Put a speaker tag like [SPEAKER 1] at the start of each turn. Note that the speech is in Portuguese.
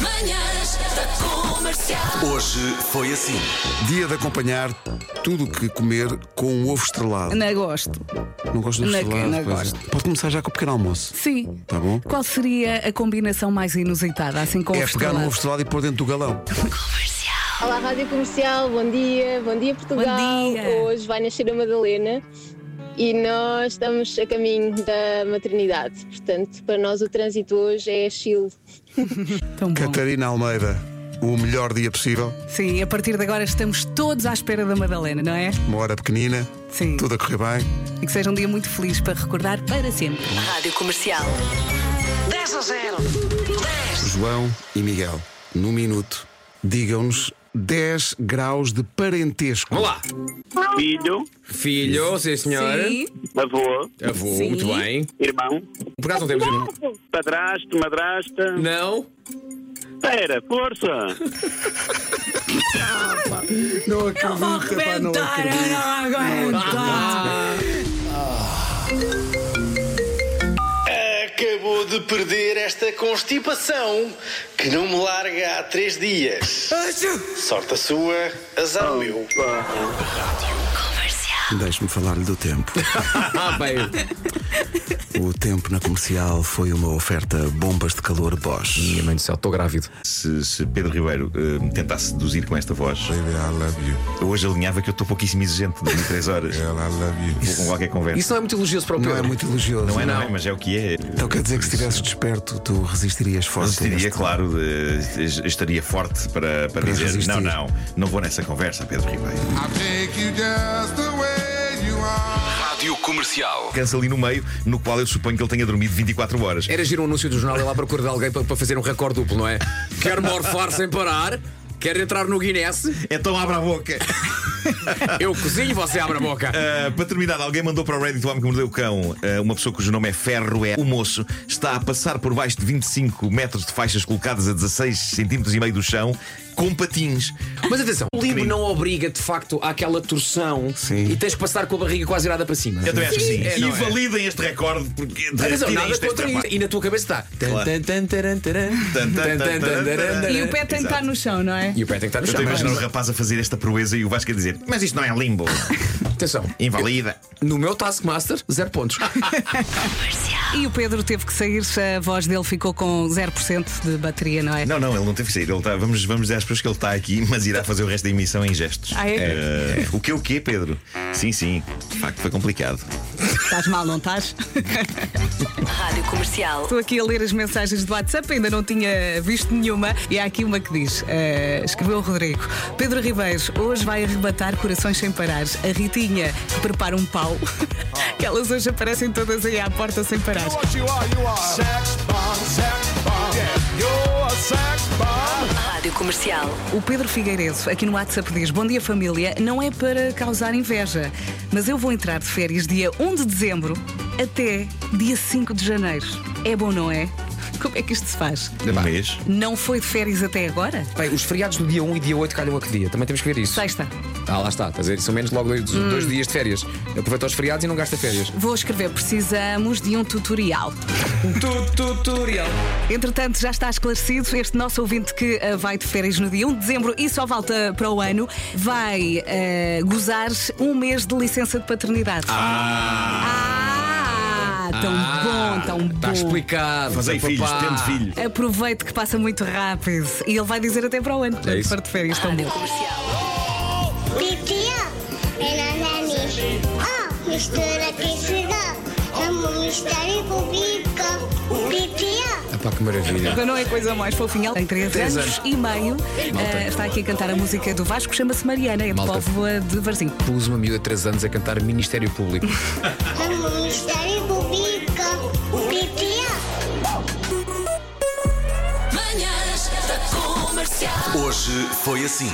[SPEAKER 1] Manhãs da Comercial.
[SPEAKER 2] Hoje foi assim.
[SPEAKER 3] Dia de acompanhar tudo o que comer com um ovo estrelado.
[SPEAKER 4] Não gosto.
[SPEAKER 3] Não gosto de ovo estrelado?
[SPEAKER 4] não
[SPEAKER 3] pois é.
[SPEAKER 4] gosto.
[SPEAKER 3] Pode começar já com o pequeno almoço.
[SPEAKER 4] Sim.
[SPEAKER 3] Tá bom?
[SPEAKER 4] Qual seria a combinação mais inusitada, assim com
[SPEAKER 3] É
[SPEAKER 4] ovo
[SPEAKER 3] pegar no
[SPEAKER 4] estrelado?
[SPEAKER 3] ovo estrelado e pôr dentro do galão.
[SPEAKER 5] Olá, Rádio Comercial, bom dia, bom dia Portugal.
[SPEAKER 4] Bom dia.
[SPEAKER 5] Hoje vai nascer a Madalena e nós estamos a caminho da maternidade. Portanto, para nós o trânsito hoje é Chile.
[SPEAKER 4] Tão bom.
[SPEAKER 3] Catarina Almeida, o melhor dia possível.
[SPEAKER 4] Sim, a partir de agora estamos todos à espera da Madalena, não é?
[SPEAKER 3] Uma hora pequenina,
[SPEAKER 4] Sim.
[SPEAKER 3] tudo a correr bem.
[SPEAKER 4] E que seja um dia muito feliz para recordar para sempre.
[SPEAKER 1] Rádio Comercial. 10 a 0. 10.
[SPEAKER 3] João e Miguel, no minuto, digam-nos 10 graus de parentesco.
[SPEAKER 6] Olá,
[SPEAKER 7] Filho,
[SPEAKER 6] filho, sim senhor.
[SPEAKER 4] Sim.
[SPEAKER 7] avô,
[SPEAKER 6] Avô,
[SPEAKER 4] Sim.
[SPEAKER 6] muito bem.
[SPEAKER 7] irmão,
[SPEAKER 6] Por acaso não temos irmão?
[SPEAKER 7] padrasto, madrasta.
[SPEAKER 6] Não.
[SPEAKER 7] Espera, força!
[SPEAKER 3] Não acredito, pá, não acredito.
[SPEAKER 8] Acabou de perder esta constipação que não me larga há três dias. Sorte a sua, azar o meu.
[SPEAKER 3] Deixe-me falar-lhe do tempo.
[SPEAKER 6] Ah, bem.
[SPEAKER 3] O tempo na comercial foi uma oferta bombas de calor Bosch.
[SPEAKER 6] Minha mãe do céu, estou grávido.
[SPEAKER 9] Se, se Pedro Ribeiro eh, me tentasse seduzir com esta voz,
[SPEAKER 10] Baby, I love you.
[SPEAKER 9] eu hoje alinhava que eu estou pouquíssimo exigente, dormi 3 horas.
[SPEAKER 10] Girl, I love you.
[SPEAKER 9] Vou com qualquer conversa.
[SPEAKER 6] Isso não é muito elogioso para o
[SPEAKER 3] Não
[SPEAKER 6] Pedro.
[SPEAKER 3] é muito elogioso.
[SPEAKER 9] não é, não é, mas é o que é.
[SPEAKER 3] Então quer dizer que se estivesses desperto, tu resistirias forte.
[SPEAKER 9] Mas
[SPEAKER 3] a
[SPEAKER 9] diria,
[SPEAKER 3] este-
[SPEAKER 9] claro, de- estaria forte para, para,
[SPEAKER 3] Para
[SPEAKER 9] dizer:
[SPEAKER 3] resistir.
[SPEAKER 9] não, não, não vou nessa conversa, Pedro Ribeiro.
[SPEAKER 10] I take you just
[SPEAKER 2] Comercial.
[SPEAKER 9] Cansa ali no meio, no qual eu suponho que ele tenha dormido 24 horas.
[SPEAKER 6] Era giro um anúncio do jornal e lá procura de alguém para, para fazer um recorde duplo, não é? Quer morfar sem parar, quer entrar no Guinness,
[SPEAKER 9] Então abra a boca.
[SPEAKER 6] eu cozinho, você abre a boca.
[SPEAKER 9] Uh, para terminar, alguém mandou para o Reddit o homem que mordeu o cão. Uh, uma pessoa cujo nome é Ferro é o moço. Está a passar por baixo de 25 metros de faixas colocadas a 16 centímetros e meio do chão com patins.
[SPEAKER 6] Mas atenção, o limbo não obriga de facto àquela torção
[SPEAKER 3] Sim.
[SPEAKER 6] e tens que passar com a barriga quase virada para cima.
[SPEAKER 9] Eu também acho que sim.
[SPEAKER 6] É,
[SPEAKER 9] e
[SPEAKER 6] não é?
[SPEAKER 9] validem este recorde porque
[SPEAKER 6] Atenção,
[SPEAKER 9] tirem
[SPEAKER 6] nada
[SPEAKER 9] isto
[SPEAKER 6] contra isso. E na tua cabeça está.
[SPEAKER 9] Claro.
[SPEAKER 6] Tan, tan, taran, taran,
[SPEAKER 9] Tan, tan,
[SPEAKER 6] tan,
[SPEAKER 9] tan,
[SPEAKER 6] tan,
[SPEAKER 9] tan,
[SPEAKER 6] taran,
[SPEAKER 9] tan.
[SPEAKER 4] E o pé tem que estar no chão, não é?
[SPEAKER 6] E o pé tem que estar no
[SPEAKER 9] Eu estou a imaginar o rapaz a fazer esta proeza e o Vasco a dizer: Mas isto não é limbo.
[SPEAKER 6] Atenção,
[SPEAKER 9] Invalida.
[SPEAKER 6] no meu Taskmaster, zero pontos.
[SPEAKER 4] E o Pedro teve que sair, a voz dele ficou com 0% de bateria, não é?
[SPEAKER 9] Não, não, ele não teve que sair. Ele está, vamos, vamos dizer às pessoas que ele está aqui, mas irá fazer o resto da emissão em gestos.
[SPEAKER 4] Ah, é?
[SPEAKER 9] Eh, o que o quê, Pedro? Sim, sim. De facto, foi complicado.
[SPEAKER 4] Estás mal, não estás?
[SPEAKER 1] Rádio Comercial.
[SPEAKER 4] Estou aqui a ler as mensagens do WhatsApp, ainda não tinha visto nenhuma. E há aqui uma que diz: eh, escreveu o Rodrigo. Pedro Ribeiros, hoje vai arrebatar corações sem parar. A Ritinha, que prepara um pau. que elas hoje aparecem todas aí à porta sem parar.
[SPEAKER 1] Rádio Comercial.
[SPEAKER 4] O Pedro Figueiredo, aqui no WhatsApp, diz: Bom dia, família. Não é para causar inveja, mas eu vou entrar de férias dia 1 de dezembro até dia 5 de janeiro. É bom, não é? Como é que isto se faz?
[SPEAKER 9] Um mês.
[SPEAKER 4] Não foi de férias até agora?
[SPEAKER 6] Bem, os feriados do dia 1 e dia 8 calham a que dia? Também temos que ver isso.
[SPEAKER 4] Sexta.
[SPEAKER 6] Ah, lá está, estás a ver? São menos logo dois,
[SPEAKER 4] Hum.
[SPEAKER 6] dois dias de férias. Aproveita os feriados e não gasta férias.
[SPEAKER 4] Vou escrever: precisamos de um tutorial.
[SPEAKER 6] Tutorial.
[SPEAKER 4] Entretanto, já está esclarecido. Este nosso ouvinte que ah, vai de férias no dia 1 de dezembro e só volta para o ano vai ah, gozar um mês de licença de paternidade. Ah! Tão bom, tão bom.
[SPEAKER 6] Está explicado.
[SPEAKER 9] Fazei
[SPEAKER 6] Papá.
[SPEAKER 9] filhos, tendo filhos.
[SPEAKER 4] Aproveite que passa muito rápido. E ele vai dizer até para o ano, quando
[SPEAKER 6] isso.
[SPEAKER 4] for de férias. Tão bom.
[SPEAKER 1] Comercial.
[SPEAKER 11] Titia, é na nani. Oh, mistura que se dá. É um mistério público. Titia.
[SPEAKER 6] Epá, que maravilha.
[SPEAKER 4] Agora Não é coisa mais fofinha. Tem 3
[SPEAKER 6] Três
[SPEAKER 4] anos,
[SPEAKER 6] anos.
[SPEAKER 4] e meio. ah, está aqui a cantar a música do Vasco, chama-se Mariana, é de
[SPEAKER 6] Malta.
[SPEAKER 4] Póvoa de Varzim.
[SPEAKER 6] Pus uma miúda de 3 anos a cantar Ministério Público.
[SPEAKER 2] Hoje foi assim.